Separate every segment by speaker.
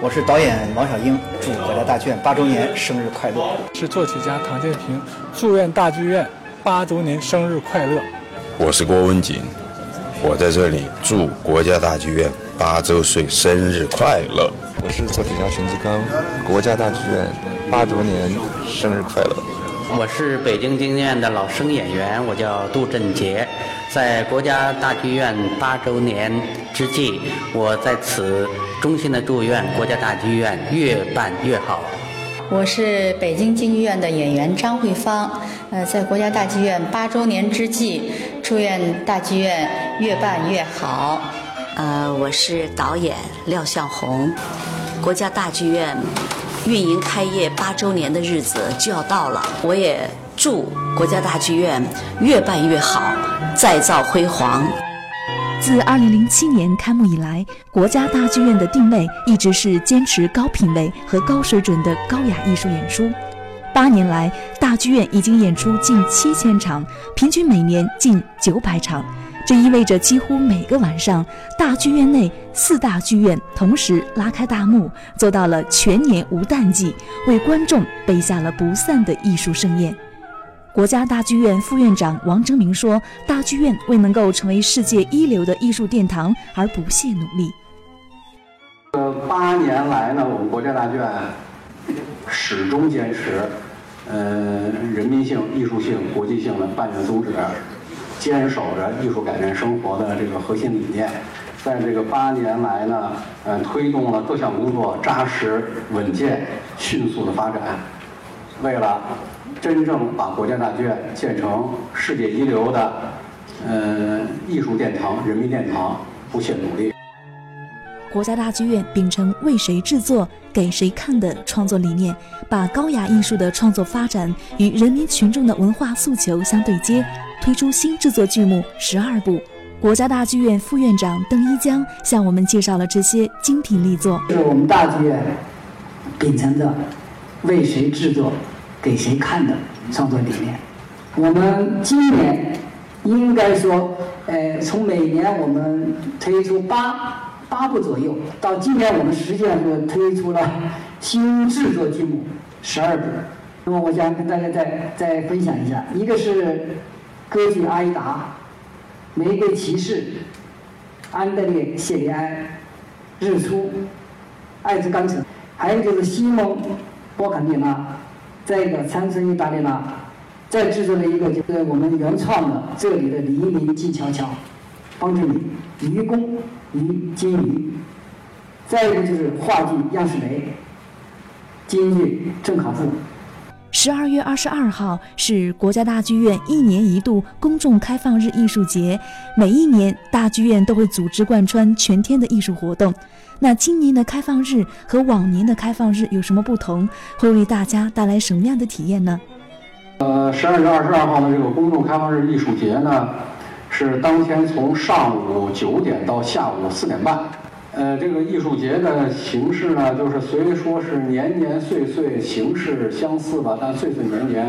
Speaker 1: 我是导演王小英，祝国家大剧院八周年生日快乐。
Speaker 2: 是作曲家唐建平，祝愿大剧院八周年生日快乐。
Speaker 3: 我是郭文锦，我在这里祝国家大剧院八周岁生日快乐。
Speaker 4: 我是作曲家陈志刚，国家大剧院八周年生日快乐。
Speaker 5: 我是北京京剧院的老生演员，我叫杜振杰，在国家大剧院八周年之际，我在此衷心的祝愿国家大剧院越办越好。
Speaker 6: 我是北京京剧院的演员张慧芳，呃，在国家大剧院八周年之际，祝愿大剧院越办越好。
Speaker 7: 呃，我是导演廖向红，国家大剧院。运营开业八周年的日子就要到了，我也祝国家大剧院越办越好，再造辉煌。
Speaker 8: 自2007年开幕以来，国家大剧院的定位一直是坚持高品位和高水准的高雅艺术演出。八年来，大剧院已经演出近七千场，平均每年近九百场。这意味着，几乎每个晚上，大剧院内四大剧院同时拉开大幕，做到了全年无淡季，为观众备下了不散的艺术盛宴。国家大剧院副院长王征明说：“大剧院为能够成为世界一流的艺术殿堂而不懈努力。
Speaker 9: 呃，八年来呢，我们国家大剧院始终坚持，呃，人民性、艺术性、国际性的办学宗旨。”坚守着艺术改变生活的这个核心理念，在这个八年来呢，呃，推动了各项工作扎实稳健、迅速的发展。为了真正把国家大剧院建成世界一流的呃艺术殿堂、人民殿堂，不懈努力。
Speaker 8: 国家大剧院秉承为谁制作、给谁看的创作理念，把高雅艺术的创作发展与人民群众的文化诉求相对接。推出新制作剧目十二部，国家大剧院副院长邓一江向我们介绍了这些精品力作。
Speaker 10: 是我们大剧院秉承着为谁制作、给谁看的创作理念。我们今年应该说，呃，从每年我们推出八八部左右，到今年我们实际上就推出了新制作剧目十二部。那么，我想跟大家再再分享一下，一个是。歌剧《阿依达》《玫瑰骑士》《安德烈·谢里安》《日出》《爱之钢城》，还有就是西蒙·波坎蒂娜，再一个《参生意大利娜》，再制作了一个就是我们原创的这里的黎明静悄悄，帮助你愚公与金鱼，再一个就是话剧《样式雷》，京剧《郑考赋》。
Speaker 8: 十二月二十二号是国家大剧院一年一度公众开放日艺术节，每一年大剧院都会组织贯穿全天的艺术活动。那今年的开放日和往年的开放日有什么不同？会为大家带来什么样的体验呢？
Speaker 9: 呃，十二月二十二号的这个公众开放日艺术节呢，是当天从上午九点到下午四点半。呃，这个艺术节的形式呢，就是虽说是年年岁岁形式相似吧，但岁岁年年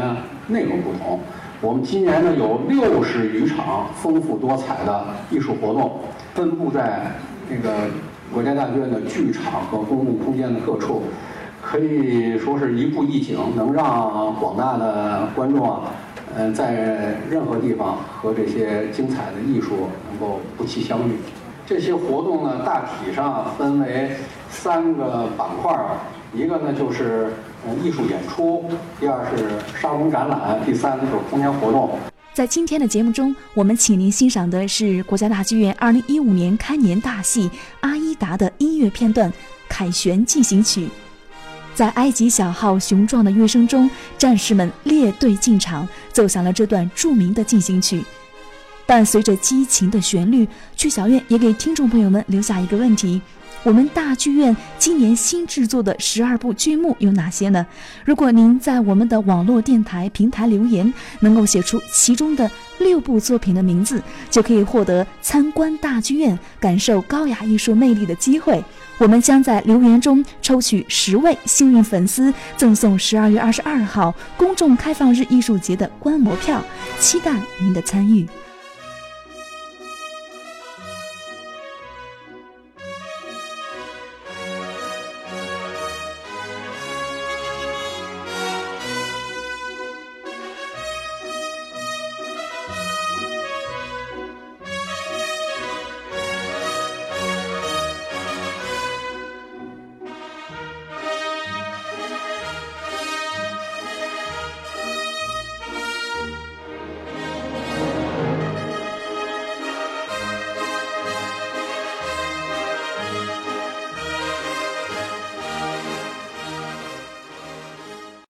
Speaker 9: 内容不同。我们今年呢有六十余场丰富多彩的艺术活动，分布在那个国家大剧院的剧场和公共空间的各处，可以说是一步一景，能让广大的观众啊，嗯，在任何地方和这些精彩的艺术能够不期相遇。这些活动呢，大体上分为三个板块儿，一个呢就是艺术演出，第二是沙龙展览，第三就是空间活动。
Speaker 8: 在今天的节目中，我们请您欣赏的是国家大剧院二零一五年开年大戏《阿依达》的音乐片段《凯旋进行曲》。在埃及小号雄壮的乐声中，战士们列队进场，奏响了这段著名的进行曲。伴随着激情的旋律，剧小院也给听众朋友们留下一个问题：我们大剧院今年新制作的十二部剧目有哪些呢？如果您在我们的网络电台平台留言，能够写出其中的六部作品的名字，就可以获得参观大剧院、感受高雅艺术魅力的机会。我们将在留言中抽取十位幸运粉丝，赠送十二月二十二号公众开放日艺术节的观摩票，期待您的参与。